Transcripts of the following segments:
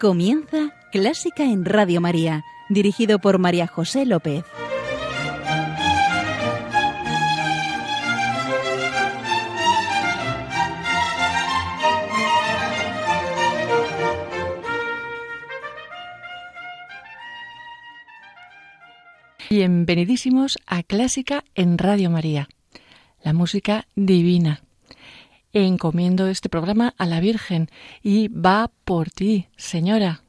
Comienza Clásica en Radio María, dirigido por María José López. Bienvenidísimos a Clásica en Radio María, la música divina. Encomiendo este programa a la Virgen y va por ti, Señora.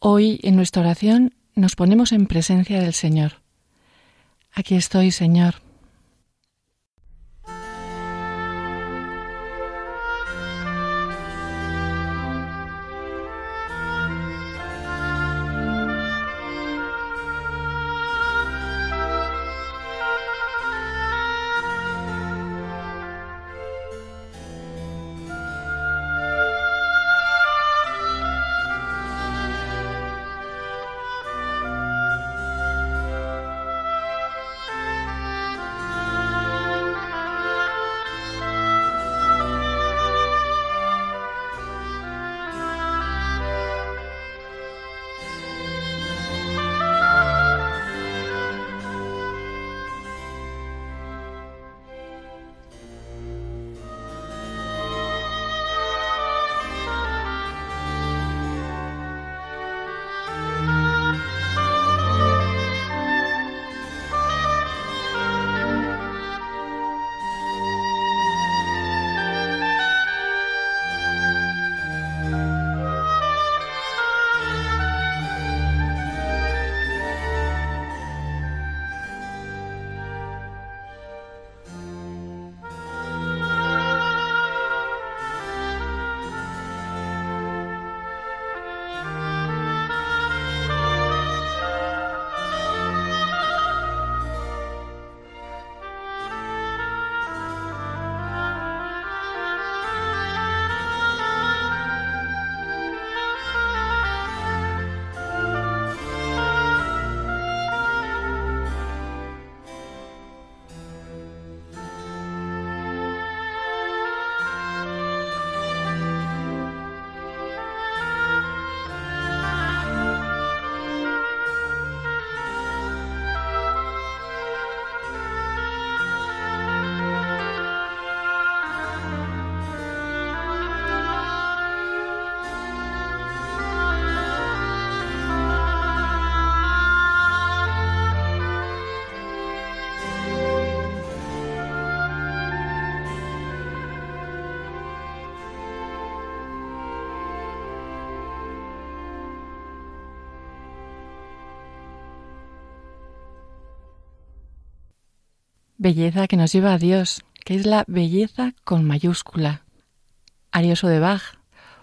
Hoy en nuestra oración nos ponemos en presencia del Señor. Aquí estoy, Señor Belleza que nos lleva a Dios, que es la belleza con mayúscula. Arioso de Bach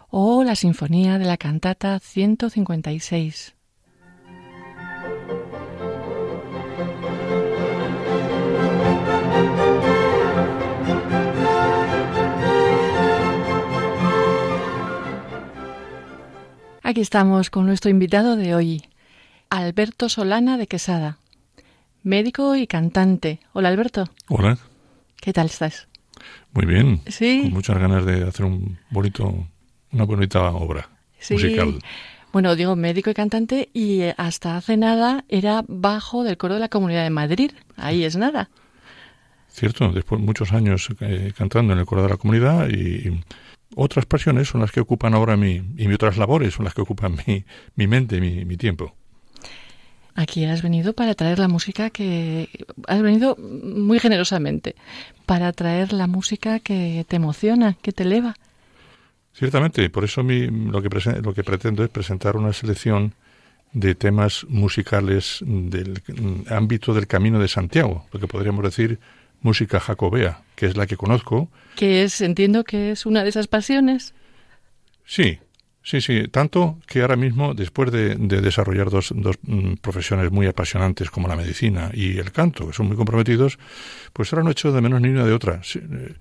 o la Sinfonía de la Cantata 156. Aquí estamos con nuestro invitado de hoy, Alberto Solana de Quesada médico y cantante. Hola Alberto. Hola. ¿Qué tal estás? Muy bien. Sí. Con muchas ganas de hacer un bonito, una bonita obra musical. Bueno, digo médico y cantante y eh, hasta hace nada era bajo del coro de la Comunidad de Madrid. Ahí es nada. Cierto, después de muchos años eh, cantando en el coro de la comunidad y otras pasiones son las que ocupan ahora mi, y mis otras labores son las que ocupan mi, mi mente, mi, mi tiempo. Aquí has venido para traer la música que... Has venido muy generosamente para traer la música que te emociona, que te eleva. Ciertamente, por eso mi, lo, que lo que pretendo es presentar una selección de temas musicales del ámbito del Camino de Santiago, lo que podríamos decir música jacobea, que es la que conozco. Que es, entiendo que es una de esas pasiones. Sí, Sí, sí, tanto que ahora mismo, después de, desarrollar dos, dos mm, profesiones muy apasionantes como la medicina y el canto, que son muy comprometidos, pues ahora no he hecho de menos ni una de otra. Eh,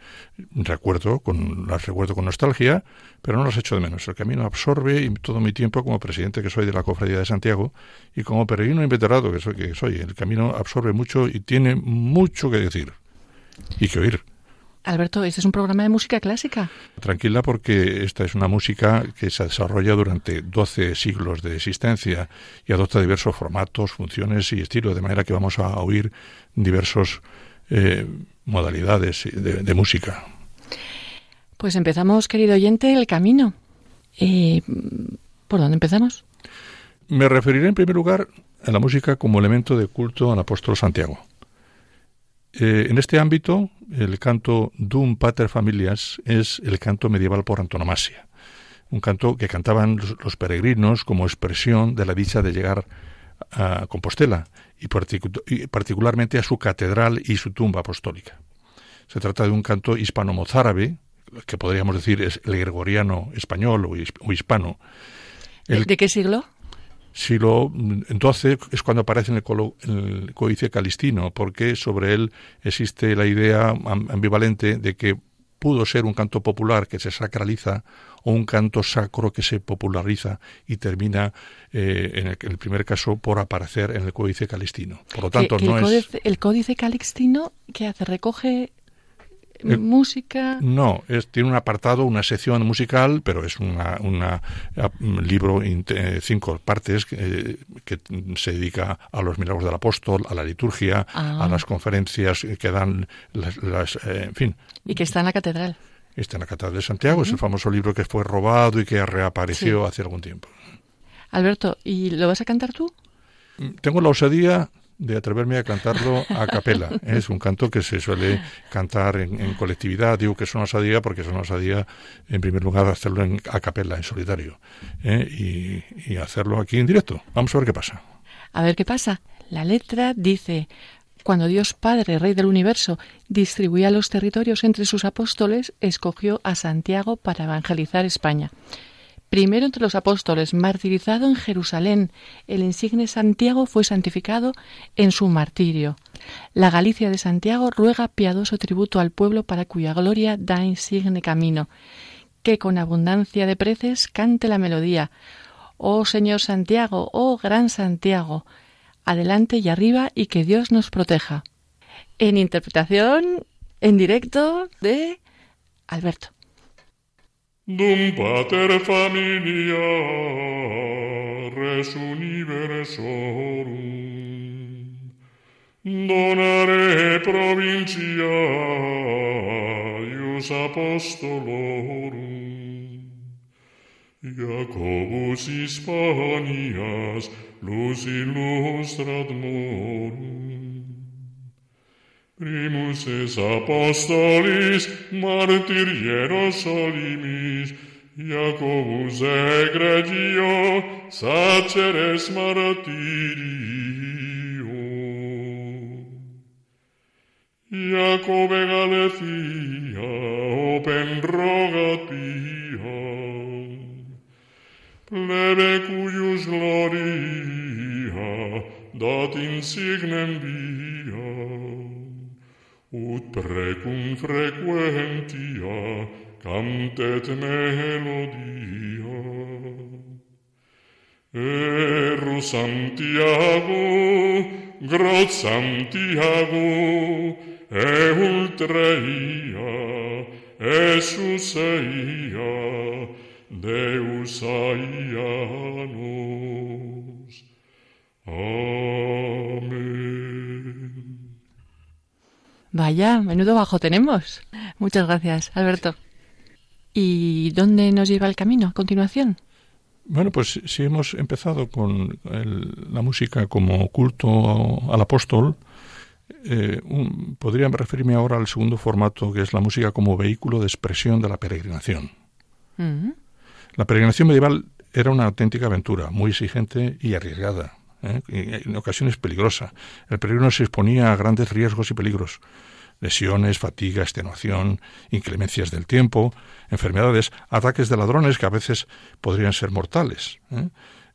recuerdo, con, las recuerdo con nostalgia, pero no las hecho de menos. El camino absorbe todo mi tiempo como presidente que soy de la Cofradía de Santiago y como peregrino inveterado que soy, que soy. El camino absorbe mucho y tiene mucho que decir y que oír. Alberto, este es un programa de música clásica. Tranquila porque esta es una música que se desarrolla durante 12 siglos de existencia y adopta diversos formatos, funciones y estilos, de manera que vamos a oír diversos eh, modalidades de, música. Pues empezamos, querido oyente, el camino. Eh, ¿Por dónde empezamos? Me referiré en primer lugar a la música como elemento de culto al apóstol Santiago. Eh, en este ámbito, el canto Dum Pater Familias es el canto medieval por antonomasia, un canto que cantaban los, peregrinos como expresión de la dicha de llegar a Compostela y, particularmente a su catedral y su tumba apostólica. Se trata de un canto hispano-mozárabe, que podríamos decir es el gregoriano español o, hispano. ¿De qué siglo? Siglo XII es cuando aparece en el, Códice Calistino, porque sobre él existe la idea ambivalente de que pudo ser un canto popular que se sacraliza o un canto sacro que se populariza y termina, eh, en, el, primer caso, por aparecer en el Códice Calistino. Por lo tanto, no el es... ¿El Códice Calistino qué hace? ¿Recoge eh, música. No, es, tiene un apartado, una sección musical, pero es una, una un libro eh, cinco partes que, se dedica a los milagros del apóstol, a la liturgia, a ah. las conferencias que dan las, eh, en fin. Y que está en la catedral. Está en la catedral de Santiago, es el famoso libro que fue robado y que reapareció hace algún tiempo. Alberto, ¿y lo vas a cantar tú? Tengo la osadía de atreverme a cantarlo a capela. Es un canto que se suele cantar en, colectividad. Digo que es una osadía porque es una osadía, en primer lugar, hacerlo en, a capela, en solitario. ¿eh? Y, y hacerlo aquí en directo. Vamos a ver qué pasa. A ver qué pasa. La letra dice, cuando Dios Padre, Rey del Universo, distribuía los territorios entre sus apóstoles, escogió a Santiago para evangelizar España. Primero entre los apóstoles, martirizado en Jerusalén, el insigne Santiago fue santificado en su martirio. La Galicia de Santiago ruega piadoso tributo al pueblo para cuya gloria da insigne camino. Que con abundancia de preces cante la melodía. Oh Señor Santiago, oh gran Santiago, adelante y arriba y que Dios nos proteja. En interpretación en directo de Alberto. Dum pater familia res universorum. Donare provincia ius apostolorum. Iacobus Hispanias lus illustrat morum. Primus es apostolis, martir solimis, Iacobus egregio, saceres martirio. Iacobe Galecia, open rogatia, plebe cuius gloria, dat insignem via, ut precum frequentia cantet melodia. Eru Santiago, grot Santiago, eultraia, esuseia, Deus aianos. Amen. Vaya, menudo bajo tenemos. Muchas gracias, Alberto. ¿Y dónde nos lleva el camino a continuación? Bueno, pues si hemos empezado con la música como culto al apóstol, eh, podría referirme ahora al segundo formato, que es la música como vehículo de expresión de la peregrinación. Mm. La peregrinación medieval era una auténtica aventura, muy exigente y arriesgada. ¿Eh? en ocasiones peligrosa. El peregrino se exponía a grandes riesgos y peligros. lesiones, fatiga, extenuación, inclemencias del tiempo, enfermedades, ataques de ladrones que a veces podrían ser mortales. ¿eh?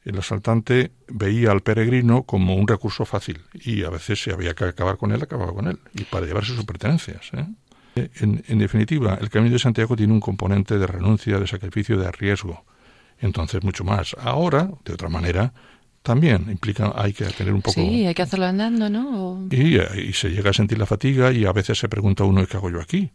El asaltante veía al peregrino como un recurso fácil y a veces si había que acabar con él, acababa con él, y para llevarse sus pertenencias. ¿eh? En, en, definitiva, el Camino de Santiago tiene un componente de renuncia, de sacrificio, de riesgo. Entonces, mucho más. Ahora, de otra manera, también implica, hay que tener un poco... Sí, hay que hacerlo andando, ¿no? Y, y, se llega a sentir la fatiga y a veces se pregunta uno, ¿qué hago yo aquí?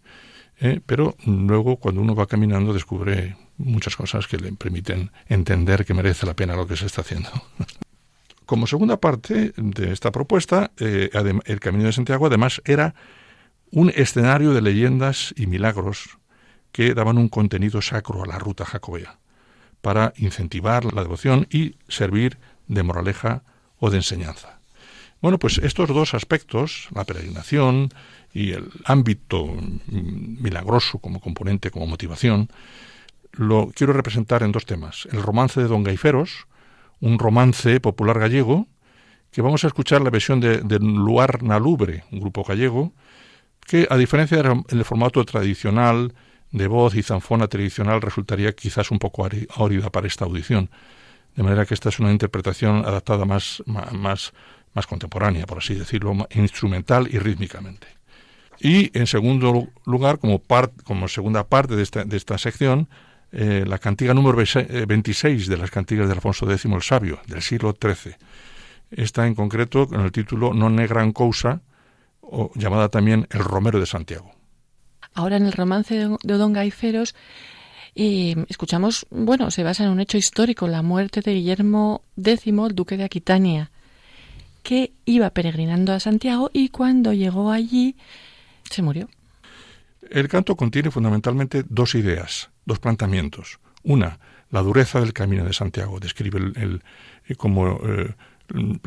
¿Eh? Pero luego, cuando uno va caminando, descubre muchas cosas que le permiten entender que merece la pena lo que se está haciendo. Como segunda parte de esta propuesta, eh, el Camino de Santiago además era un escenario de leyendas y milagros que daban un contenido sacro a la ruta jacobea para incentivar la devoción y servir de moraleja o de enseñanza. Bueno, pues estos dos aspectos, la peregrinación y el ámbito milagroso como componente, como motivación, lo quiero representar en dos temas. El romance de Don Gaiferos, un romance popular gallego, que vamos a escuchar la versión de, de Luar Nalubre, un grupo gallego, que a diferencia del formato tradicional de voz y zanfona tradicional resultaría quizás un poco árida para esta audición. De manera que esta es una interpretación adaptada más, más, más contemporánea, por así decirlo, instrumental y rítmicamente. Y en segundo lugar, como, como segunda parte de esta, de esta sección, eh, la cantiga número 26 de las cantigas de Alfonso X el Sabio, del siglo XIII. Esta en concreto con el título Non è gran cousa, o llamada también El Romero de Santiago. Ahora en el romance de Don Gaiferos y escuchamos, bueno, se basa en un hecho histórico, la muerte de Guillermo X, el duque de Aquitania, que iba peregrinando a Santiago y cuando llegó allí se murió. El canto contiene fundamentalmente dos ideas, dos planteamientos. Una, la dureza del camino de Santiago, describe el, eh, como eh,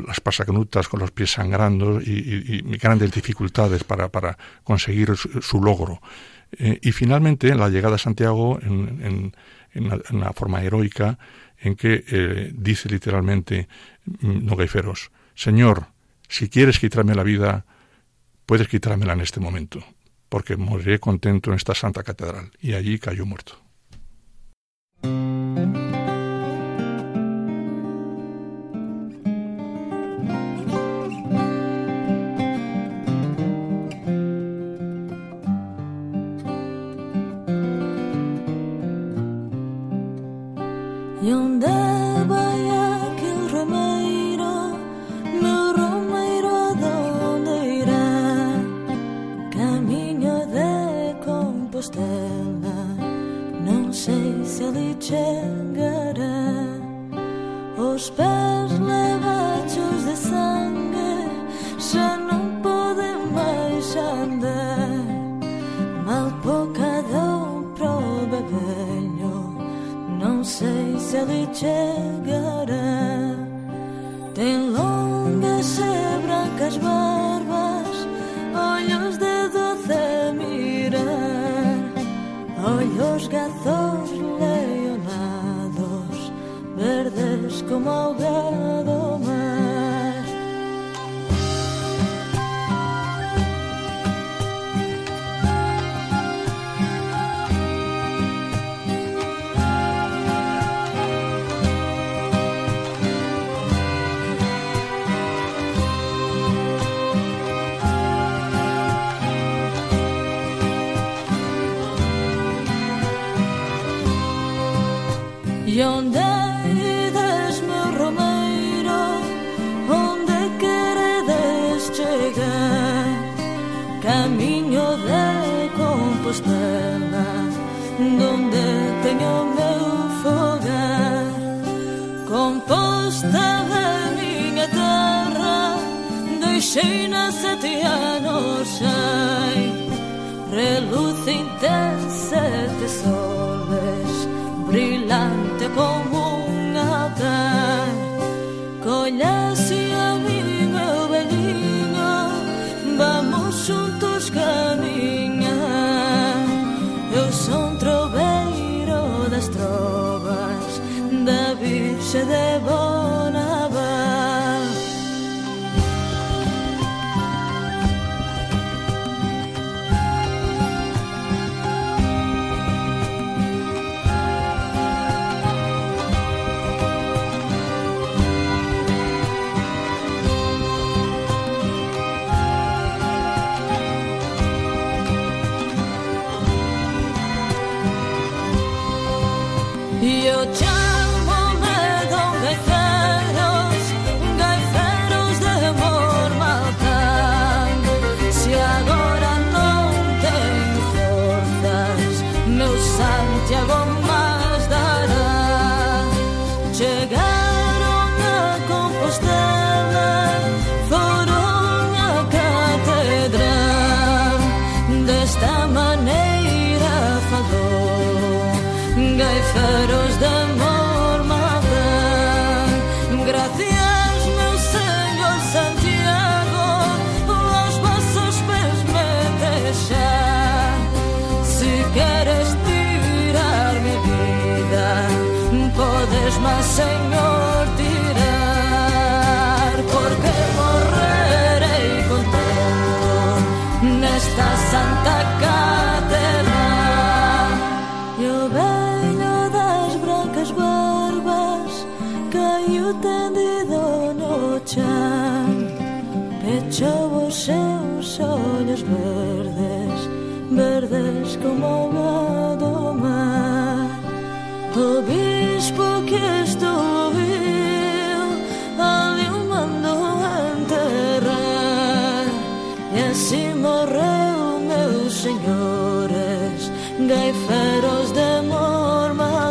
las pasacanutas con los pies sangrando y, grandes dificultades para, conseguir su logro. Eh, y finalmente, la llegada a Santiago, en, en, una, forma heroica, en que eh, dice literalmente mm, Nogaiferos, Señor, si quieres quitarme la vida, puedes quitármela en este momento, porque moriré contento en esta santa catedral. Y allí cayó muerto. chegará Os pés levachos de sangue Xa non poden máis andar. Mal pouca dou pro bebeño Non sei se ali chegará como o pechou os seus olhos verdes, verdes como água do mar. O bispo que estou ali o mandou enterrar. E assim morreu, meus senhores, gaifeiros de amor matam.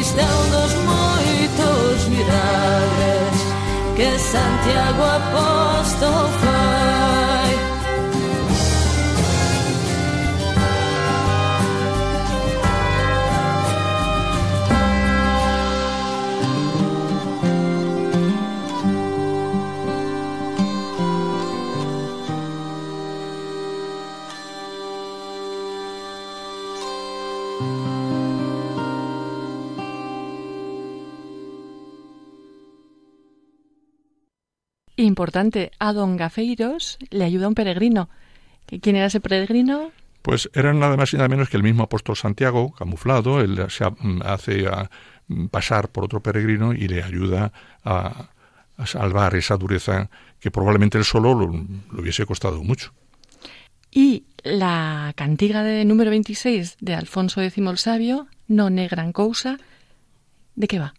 Isto é um dos muitos milagres que Santiago Apóstolo Importante, a don Gafeiros le ayuda un peregrino. ¿Que ¿Quién era ese peregrino? Pues era nada más y nada menos que el mismo apóstol Santiago, camuflado, él se mm, hace a, mm, pasar por otro peregrino y le ayuda a, a salvar esa dureza que probablemente él solo lo, lo hubiese costado mucho. Y la cantiga de número 26 de Alfonso X el Sabio, No negran cousa, ¿de qué va?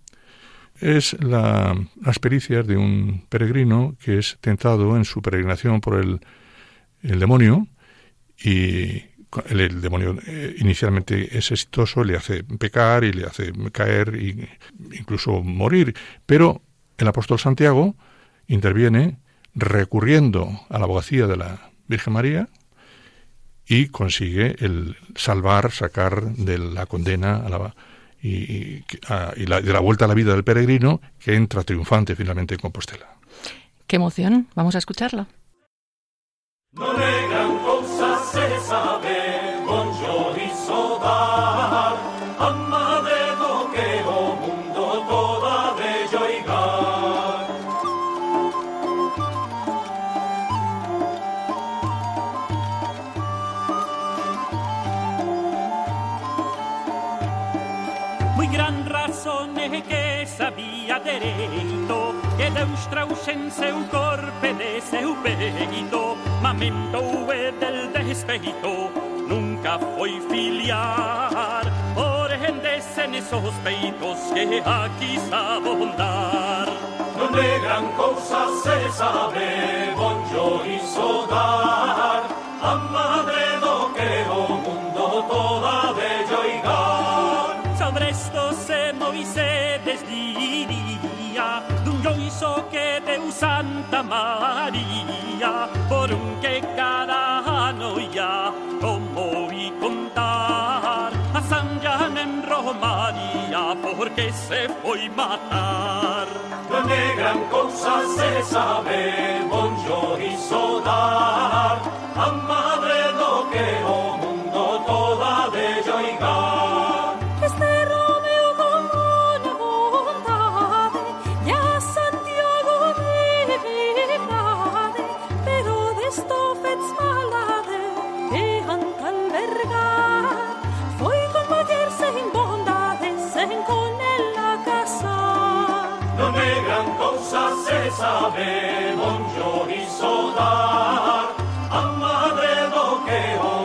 Es la, las pericias de un peregrino que es tentado en su peregrinación por el, el demonio y el, demonio eh, inicialmente es exitoso, le hace pecar y le hace caer e incluso morir, pero el apóstol Santiago interviene recurriendo a la abogacía de la Virgen María y consigue el salvar, sacar de la condena a la, y, y, a- y la- de la vuelta a la vida del peregrino que entra triunfante finalmente en Compostela. ¡Qué emoción! Vamos a escucharlo. Non Muy gran razón é que sabía dereito Que Deus trouxe en seu corpo de seu peito Mamentou e del despeito Nunca foi filiar. Por endese nesos peitos que aquí sabondar. Non è gran cosa se sabe, buongiorno dar, a madre María Por un que cada ano ya como vi contar A San Jan en Romaría porque se foi matar. Non è gran cosa se sabe, buongiorno dar, a cosa se sabe, buongiorno dar, a madre do che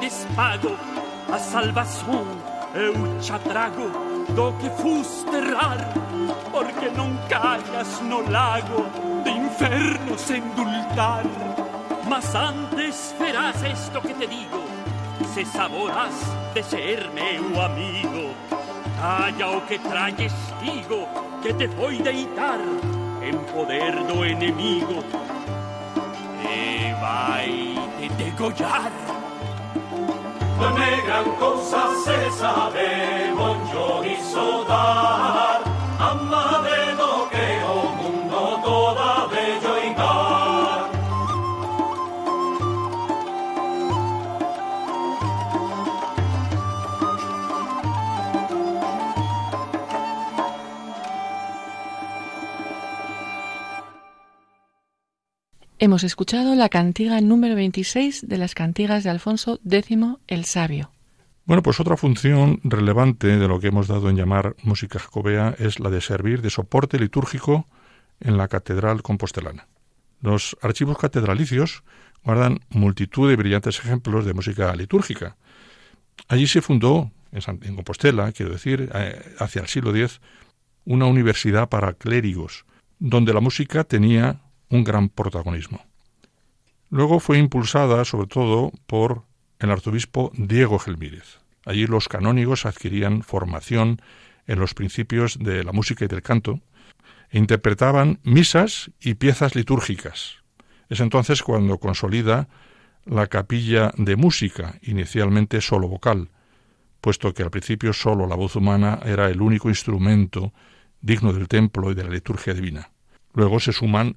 de ti despago a salvación e ucha trago do que fusterrar porque non callas no lago de infernos endultar. Mas antes verás esto que te digo se saborás de ser meu amigo. Calla o que traes digo que te voy deitar en poder do enemigo. E vai te degollar Come gran cosa se sabe buongiorno dar Hemos escuchado la cantiga número 26 de las cantigas de Alfonso X el Sabio. Bueno, pues otra función relevante de lo que hemos dado en llamar música jacobea es la de servir de soporte litúrgico en la catedral compostelana. Los archivos catedralicios guardan multitud de brillantes ejemplos de música litúrgica. Allí se fundó, en, Compostela, quiero decir, eh, hacia el siglo X, una universidad para clérigos, donde la música tenía un gran protagonismo. Luego fue impulsada sobre todo por el arzobispo Diego Gelmírez. Allí los canónigos adquirían formación en los principios de la música y del canto e interpretaban misas y piezas litúrgicas. Es entonces cuando consolida la capilla de música, inicialmente solo vocal, puesto que al principio solo la voz humana era el único instrumento digno del templo y de la liturgia divina. Luego se suman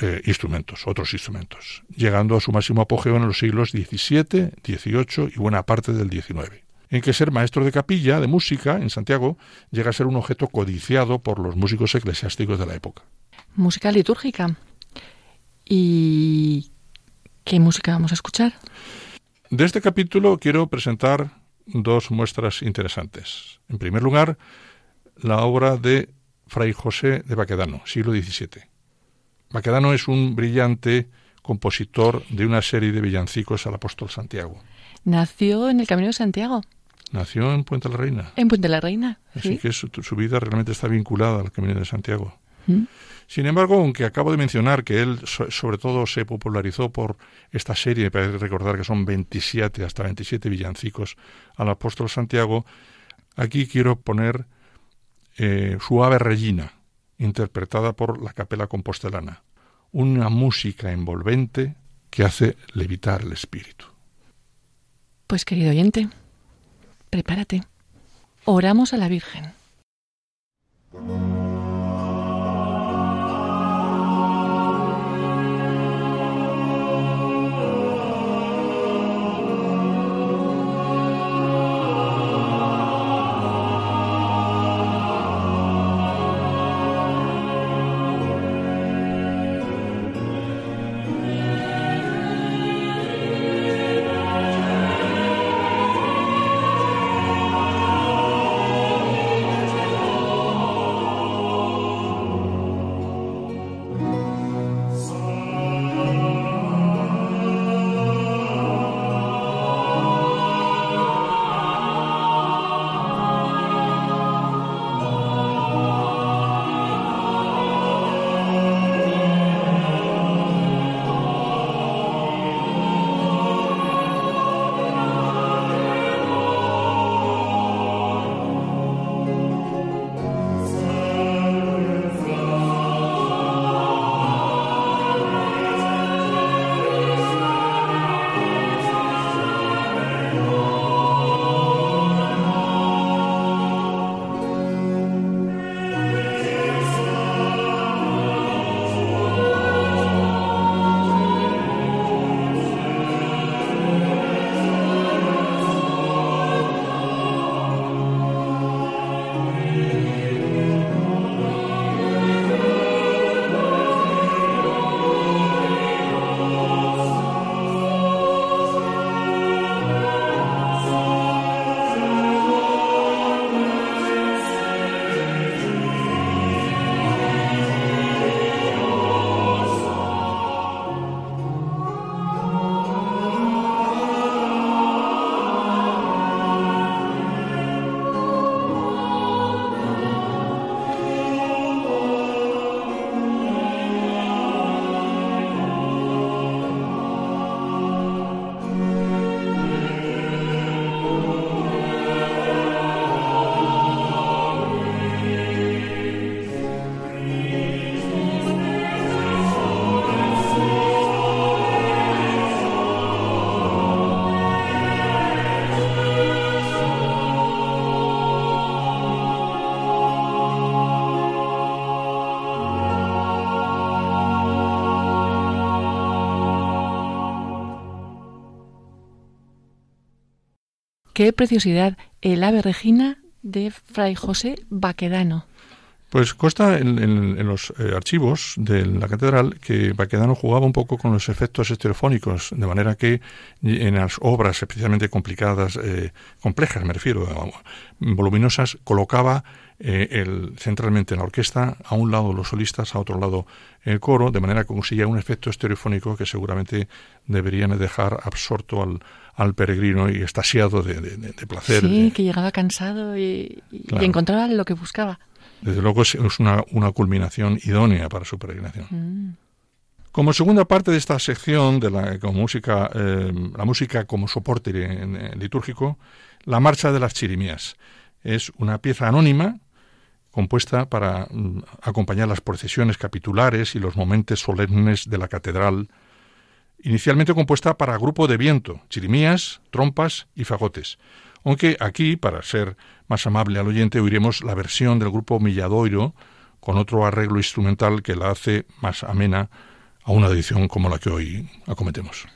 eh, instrumentos, otros instrumentos, llegando a su máximo apogeo en los siglos XVII, XVIII y buena parte del XIX, en que ser maestro de capilla, de música, en Santiago, llega a ser un objeto codiciado por los músicos eclesiásticos de la época. Música litúrgica. ¿Y qué música vamos a escuchar? De este capítulo quiero presentar dos muestras interesantes. En primer lugar, la obra de Fray José de Baquedano, siglo XVII. Baquedano es un brillante compositor de una serie de villancicos al apóstol Santiago. Nació en el Camino de Santiago, Nació en Puente la Reina, en Puente la Reina. así ¿sí? que su, su vida realmente está vinculada al Camino de Santiago. Mm. Sin embargo, aunque acabo de mencionar que él so- sobre todo se popularizó por esta serie, me parece recordar que son 27, hasta 27 villancicos al apóstol Santiago, aquí quiero poner eh, su Ave Regina, interpretada por la Capela Compostelana, una música envolvente que hace levitar el espíritu. Pues querido oyente, prepárate. Oramos a la Virgen. Qué preciosidad, el ave regina de Fray José Baquedano. Pues consta en, en- los eh, archivos de la catedral que Baquedano jugaba un poco con los efectos estereofónicos, de manera que en las obras especialmente complicadas, eh, complejas me refiero, a- voluminosas, colocaba eh, el, centralmente en la orquesta, a un lado los solistas, a otro lado el coro, de manera que conseguía un efecto estereofónico que seguramente deberían dejar absorto al, al peregrino y estasiado de, de- placer. Sí, que llegaba cansado y, y Claro. encontraba lo que buscaba. Desde luego es una, una culminación idónea para su peregrinación. Como segunda parte de esta sección de la música, eh, la música como soporte en- en litúrgico, la marcha de las chirimías es una pieza anónima compuesta para mm, acompañar las procesiones capitulares y los momentos solemnes de la catedral, inicialmente compuesta para grupo de viento, chirimías, trompas y fagotes. Aunque aquí, para ser más amable al oyente, oiremos la versión del grupo Milladoiro con otro arreglo instrumental que la hace más amena a una edición como la que hoy acometemos.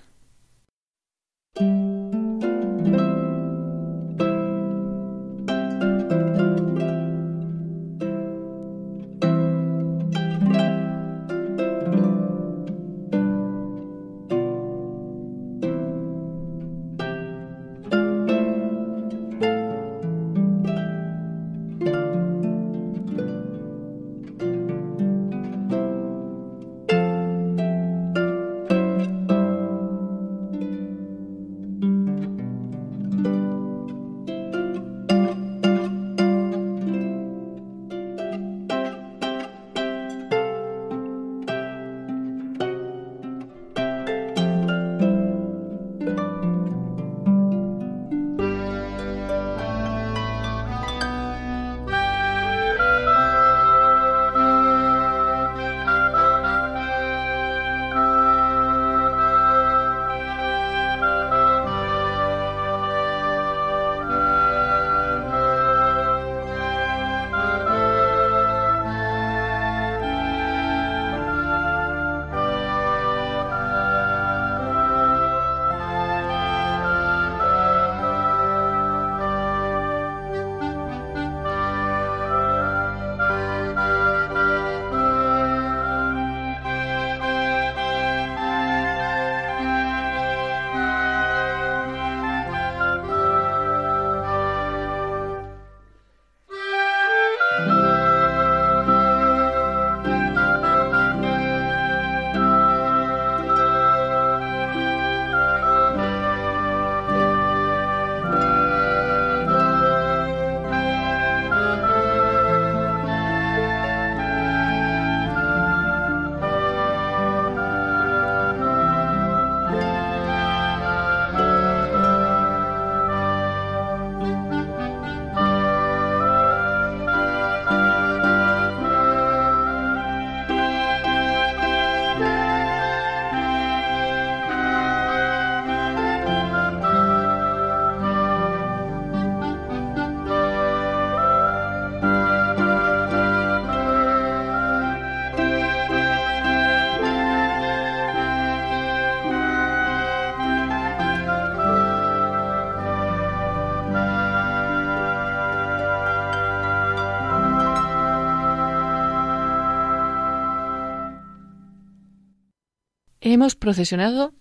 Hemos procesionado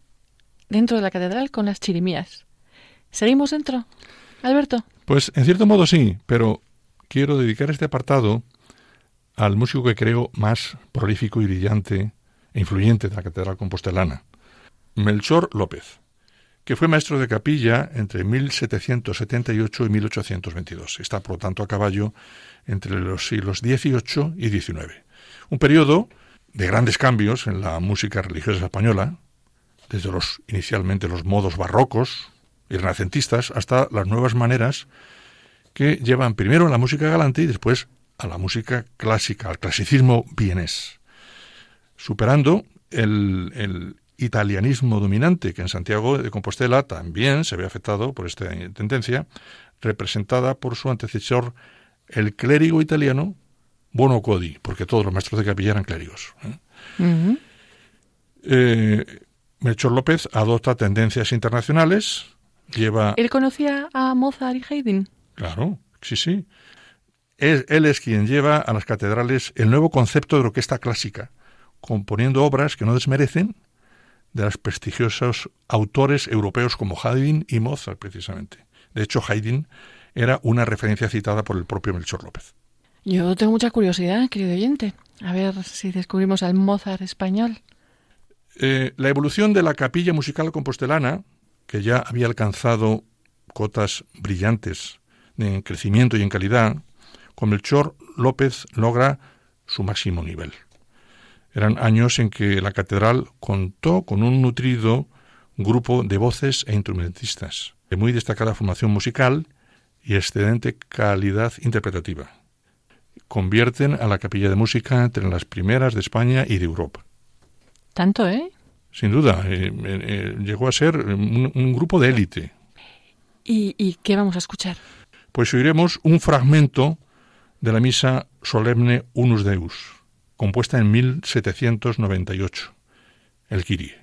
dentro de la catedral con las chirimías. ¿Seguimos dentro, Alberto? Pues en cierto modo sí, pero quiero dedicar este apartado al músico que creo más prolífico y brillante e influyente de la catedral compostelana, Melchor López, que fue maestro de capilla entre 1778 y 1822. Está, por lo tanto, a caballo entre los siglos XVIII y XIX. Un periodo de grandes cambios en la música religiosa española, desde los inicialmente los modos barrocos y renacentistas hasta las nuevas maneras que llevan primero a la música galante y después a la música clásica, al clasicismo vienés, superando el, el italianismo dominante que en Santiago de Compostela también se ve afectado por esta tendencia, representada por su antecesor, el clérigo italiano Bono Codi, porque todos los maestros de capilla eran clérigos. ¿eh? Eh, Melchor López adopta tendencias internacionales, lleva... ¿Él conocía a Mozart y Haydn? Claro, sí, sí. Él, él es quien lleva a las catedrales el nuevo concepto de orquesta clásica, componiendo obras que no desmerecen de los prestigiosos autores europeos como Haydn y Mozart, precisamente. De hecho, Haydn era una referencia citada por el propio Melchor López. Yo tengo mucha curiosidad, querido oyente. A ver si descubrimos al Mozart español. Eh, la evolución de la capilla musical compostelana, que ya había alcanzado cotas brillantes en crecimiento y en calidad, con Melchor López logra su máximo nivel. Eran años en que la catedral contó con un nutrido grupo de voces e instrumentistas, de muy destacada formación musical y excelente calidad interpretativa. Convierten a la capilla de música entre las primeras de España y de Europa. Tanto, ¿eh? Sin duda, eh, eh, eh, llegó a ser un, un grupo de élite. ¿Y, ¿Y qué vamos a escuchar? Pues oiremos un fragmento de la misa solemne Unus Deus, compuesta en 1798, el Kyrie.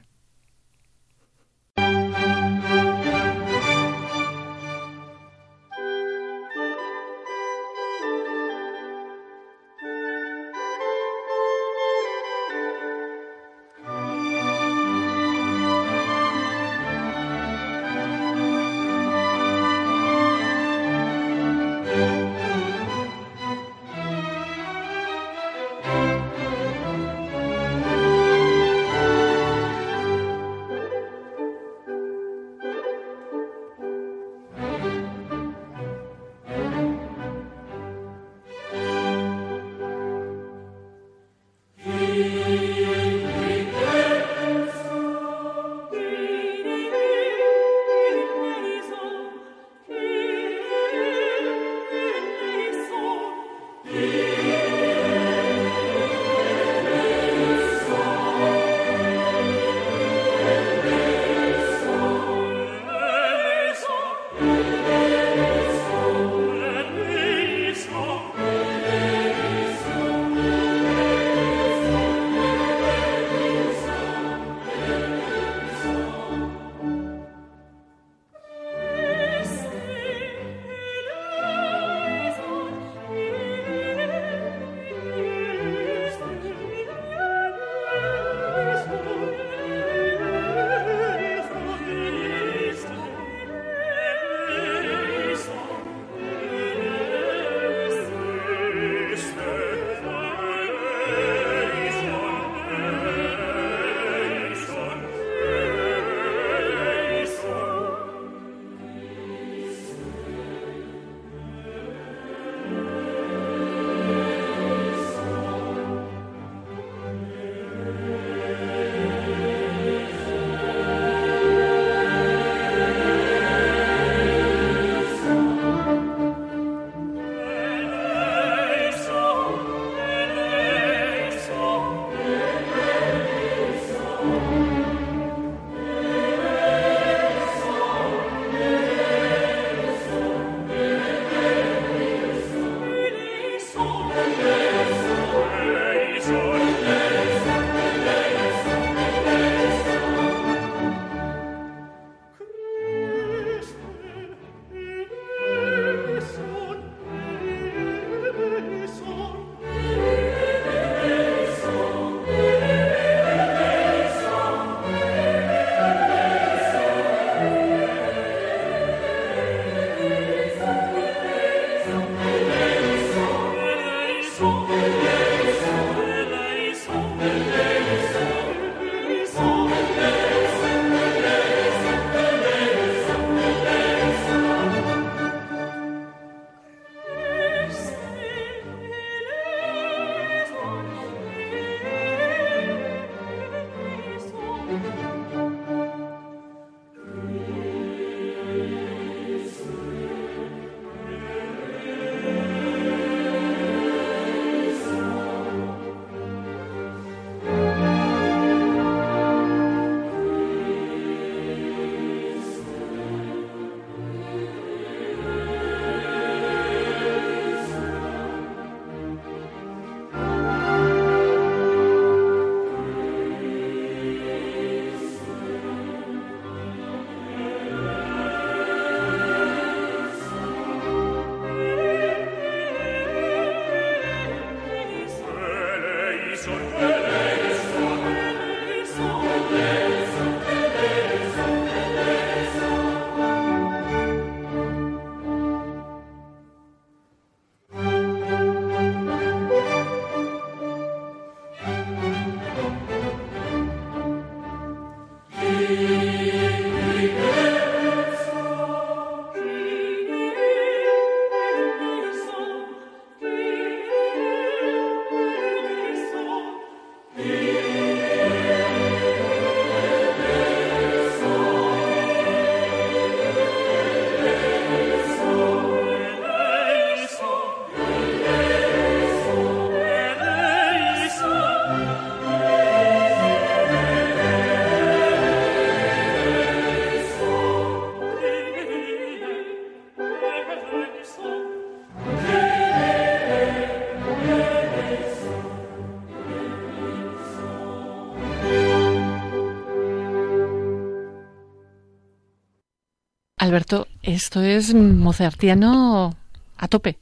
Alberto, esto es mozartiano a tope.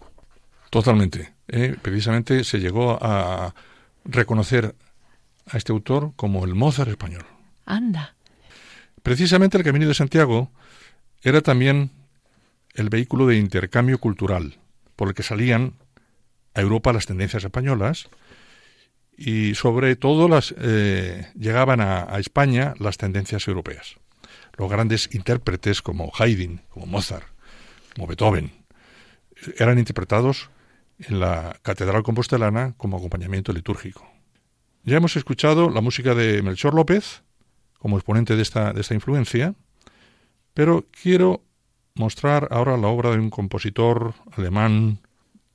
Totalmente. ¿eh? Precisamente se llegó a reconocer a este autor como el Mozart español. Anda. Precisamente el Camino de Santiago era también el vehículo de intercambio cultural por el que salían a Europa las tendencias españolas y sobre todo las eh, llegaban a, a España las tendencias europeas. Los grandes intérpretes como Haydn, como Mozart, como Beethoven, eran interpretados en la Catedral Compostelana como acompañamiento litúrgico. Ya hemos escuchado la música de Melchor López como exponente de esta, de esta influencia, pero quiero mostrar ahora la obra de un compositor alemán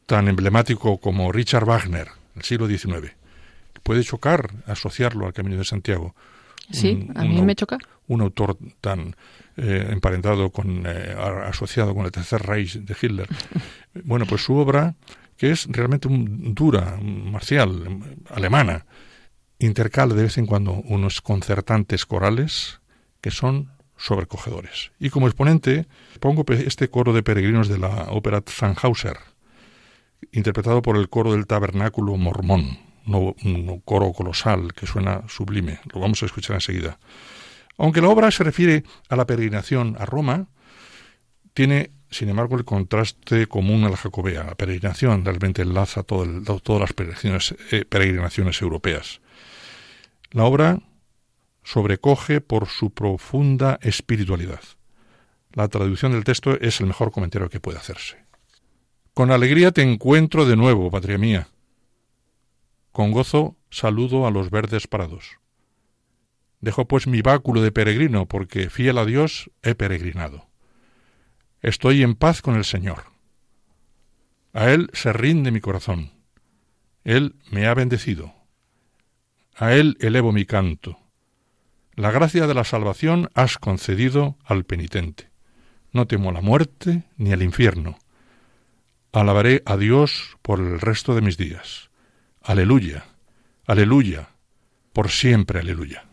tan emblemático como Richard Wagner, del siglo XIX. Puede chocar asociarlo al Camino de Santiago. Sí, Un- a mí un me choca. Un autor tan eh, emparentado con, eh, asociado con el Tercer Reich de Hitler. bueno, pues su obra, que es realmente un- dura, marcial, em, alemana, intercala de vez en cuando unos concertantes corales que son sobrecogedores. Y como exponente pongo este coro de peregrinos de la ópera Tannhauser, interpretado por el coro del tabernáculo mormón, no- un coro colosal que suena sublime. Lo vamos a escuchar enseguida. Aunque la obra se refiere a la peregrinación a Roma, tiene, sin embargo, el contraste común a la jacobea. La peregrinación realmente enlaza todo todas las peregrinaciones, eh, peregrinaciones europeas. La obra sobrecoge por su profunda espiritualidad. La traducción del texto es el mejor comentario que puede hacerse. Con alegría te encuentro de nuevo, patria mía. Con gozo saludo a los verdes prados. Dejo pues mi báculo de peregrino, porque fiel a Dios he peregrinado. Estoy en paz con el Señor. A Él se rinde mi corazón. Él me ha bendecido. A Él elevo mi canto. La gracia de la salvación has concedido al penitente. No temo la muerte ni al infierno. Alabaré a Dios por el resto de mis días. Aleluya, aleluya, por siempre aleluya.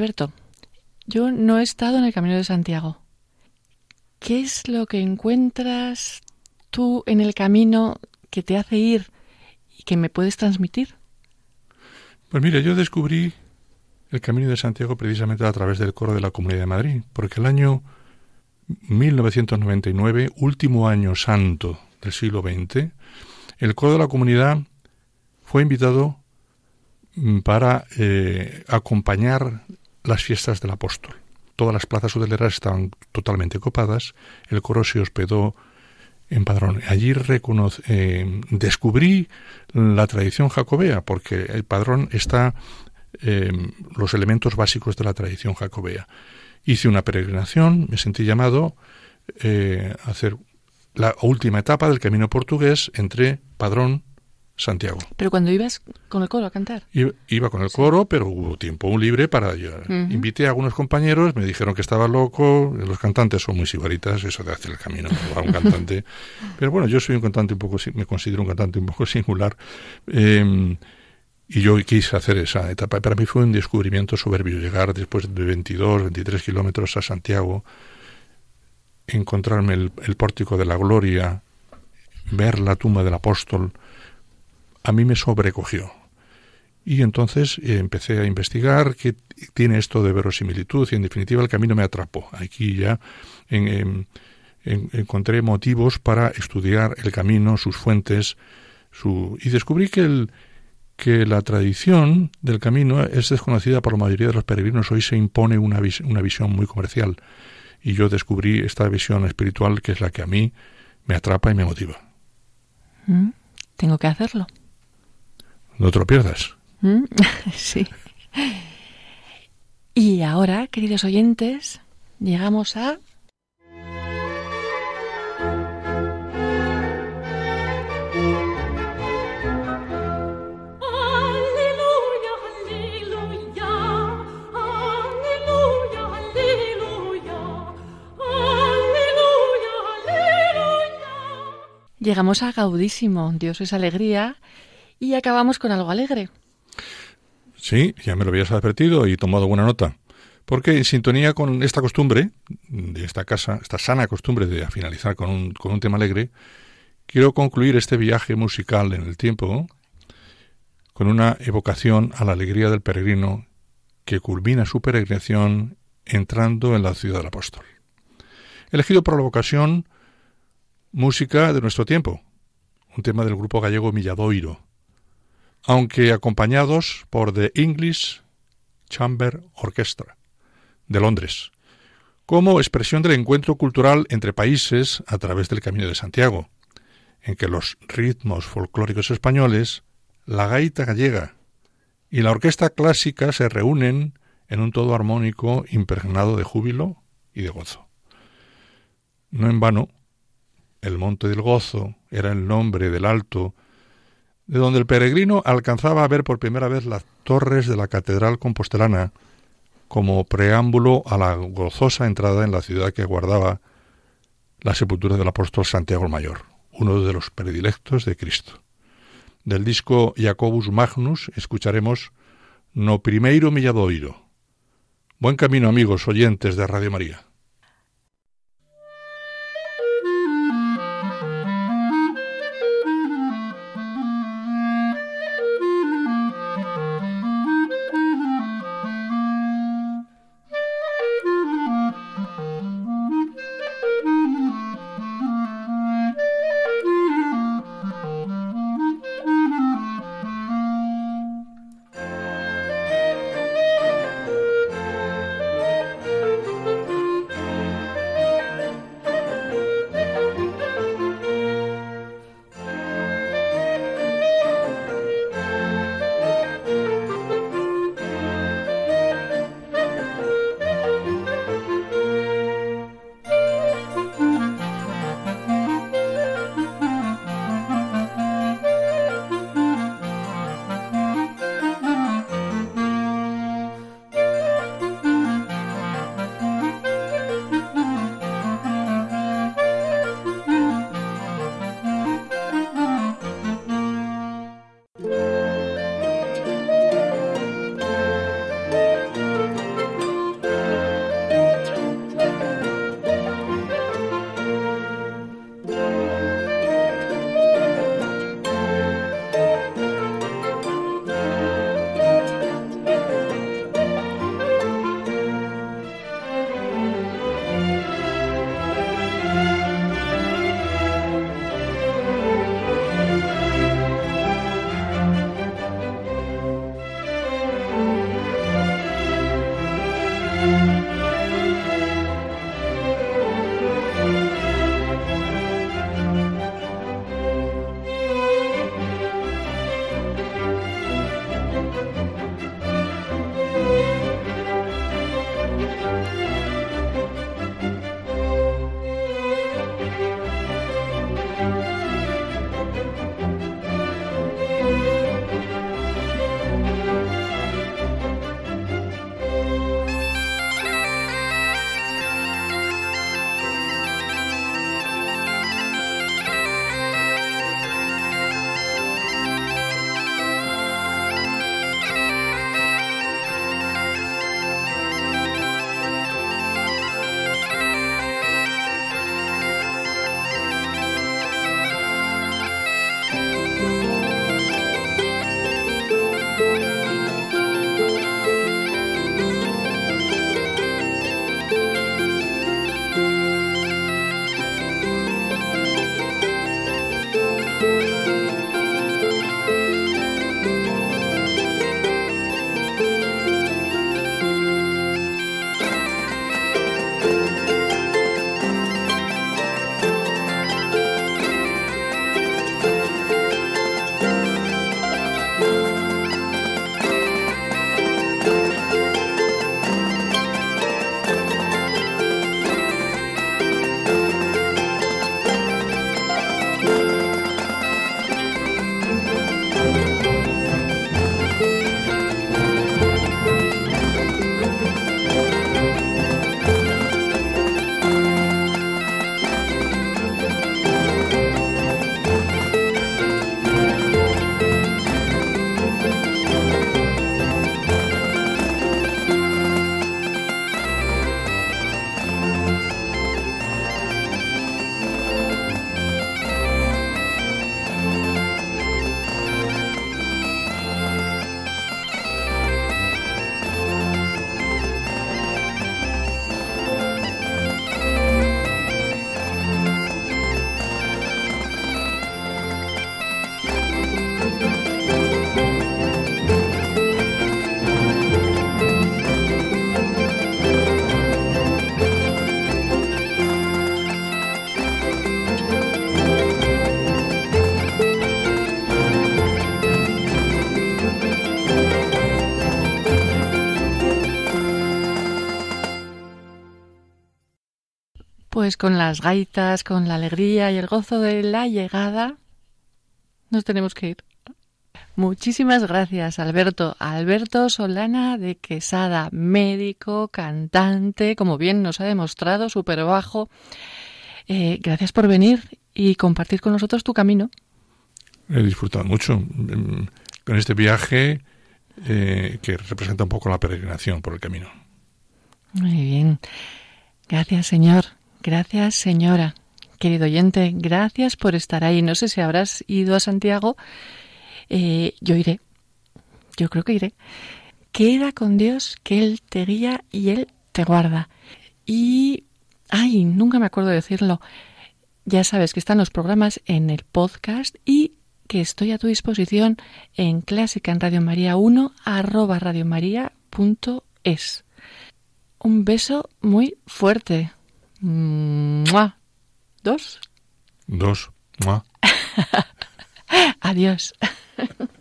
Alberto, yo no he estado en el Camino de Santiago. ¿Qué es lo que encuentras tú en el camino que te hace ir y que me puedes transmitir? Pues mira, yo descubrí el Camino de Santiago precisamente a través del coro de la Comunidad de Madrid, porque el año 1999, último año santo del siglo XX, el coro de la comunidad fue invitado mm, para eh, acompañar las fiestas del apóstol. Todas las plazas hoteleras estaban totalmente copadas, el coro se hospedó en Padrón. Allí eh, descubrí la tradición jacobea, porque el Padrón está eh, los elementos básicos de la tradición jacobea. Hice una peregrinación, me sentí llamado eh, a hacer la última etapa del camino portugués entre Padrón Santiago. Pero cuando ibas con el coro a cantar. Iba, con el coro, pero hubo tiempo libre para. Invité a algunos compañeros, me dijeron que estaba loco, los cantantes son muy sibaritas, eso de hacer el camino a un cantante. pero bueno, yo soy un cantante un poco, me considero un cantante un poco singular. Em, y yo quise hacer esa etapa. Para mí fue un descubrimiento soberbio llegar después de 22, 23 kilómetros a Santiago, encontrarme el, el pórtico de la gloria, ver la tumba del apóstol, a mí me sobrecogió. Y entonces eh, empecé a investigar qué tiene esto de verosimilitud y en definitiva el camino me atrapó. Aquí ya encontré motivos para estudiar el camino, sus fuentes, su... y descubrí que, el, que la tradición del camino es desconocida por la mayoría de los peregrinos. Hoy se impone una, una visión muy comercial y yo descubrí esta visión espiritual que es la que a mí me atrapa y me motiva. Mm, tengo que hacerlo. No te lo pierdas. Mm, sí. Y ahora, queridos oyentes, llegamos a... Aleluya, aleluya, aleluya, aleluya, aleluya, aleluya. Llegamos a Gaudísimo, Dios es alegría, y acabamos con algo alegre. Sí, ya me lo habías advertido y tomado buena nota. Porque en sintonía con esta costumbre de esta casa, esta sana costumbre de finalizar con un, con un tema alegre, quiero concluir este viaje musical en el tiempo con una evocación a la alegría del peregrino que culmina su peregrinación entrando en la ciudad del apóstol. Elegido por la ocasión, música de nuestro tiempo, un tema del grupo gallego Milladoiro, aunque acompañados por The English Chamber Orchestra de Londres, como expresión del encuentro cultural entre países a través del Camino de Santiago, en que los ritmos folclóricos españoles, la gaita gallega y la orquesta clásica se reúnen en un todo armónico impregnado de júbilo y de gozo. No en vano, el Monte del Gozo era el nombre del alto de donde el peregrino alcanzaba a ver por primera vez las torres de la Catedral Compostelana como preámbulo a la gozosa entrada en la ciudad que guardaba la sepultura del apóstol Santiago el Mayor, uno de los predilectos de Cristo. Del disco Jacobus Magnus escucharemos No Primeiro Milladoiro. Buen camino amigos oyentes de Radio María. Pues con las gaitas, con la alegría y el gozo de la llegada, nos tenemos que ir. Muchísimas gracias, Alberto. Alberto Solana de Quesada, médico, cantante, como bien nos ha demostrado, súper bajo. Eh, gracias por venir y compartir con nosotros tu camino. He disfrutado mucho mm, con este viaje eh, que representa un poco la peregrinación por el camino. Muy bien. Gracias, señor. Gracias, señora. Querido oyente, gracias por estar ahí. No sé si habrás ido a Santiago. Eh, yo iré. Yo creo que iré. Queda con Dios, que Él te guía y Él te guarda. Y, ay, nunca me acuerdo de decirlo. Ya sabes que están los programas en el podcast y que estoy a tu disposición en clásica en Radio María 1 arroba radiomaria.es. Un beso muy fuerte. ¡Mua! ¿Dos? Dos. ¡Mua! Adiós.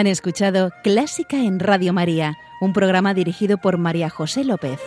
Han escuchado Clásica en Radio María, un programa dirigido por María José López.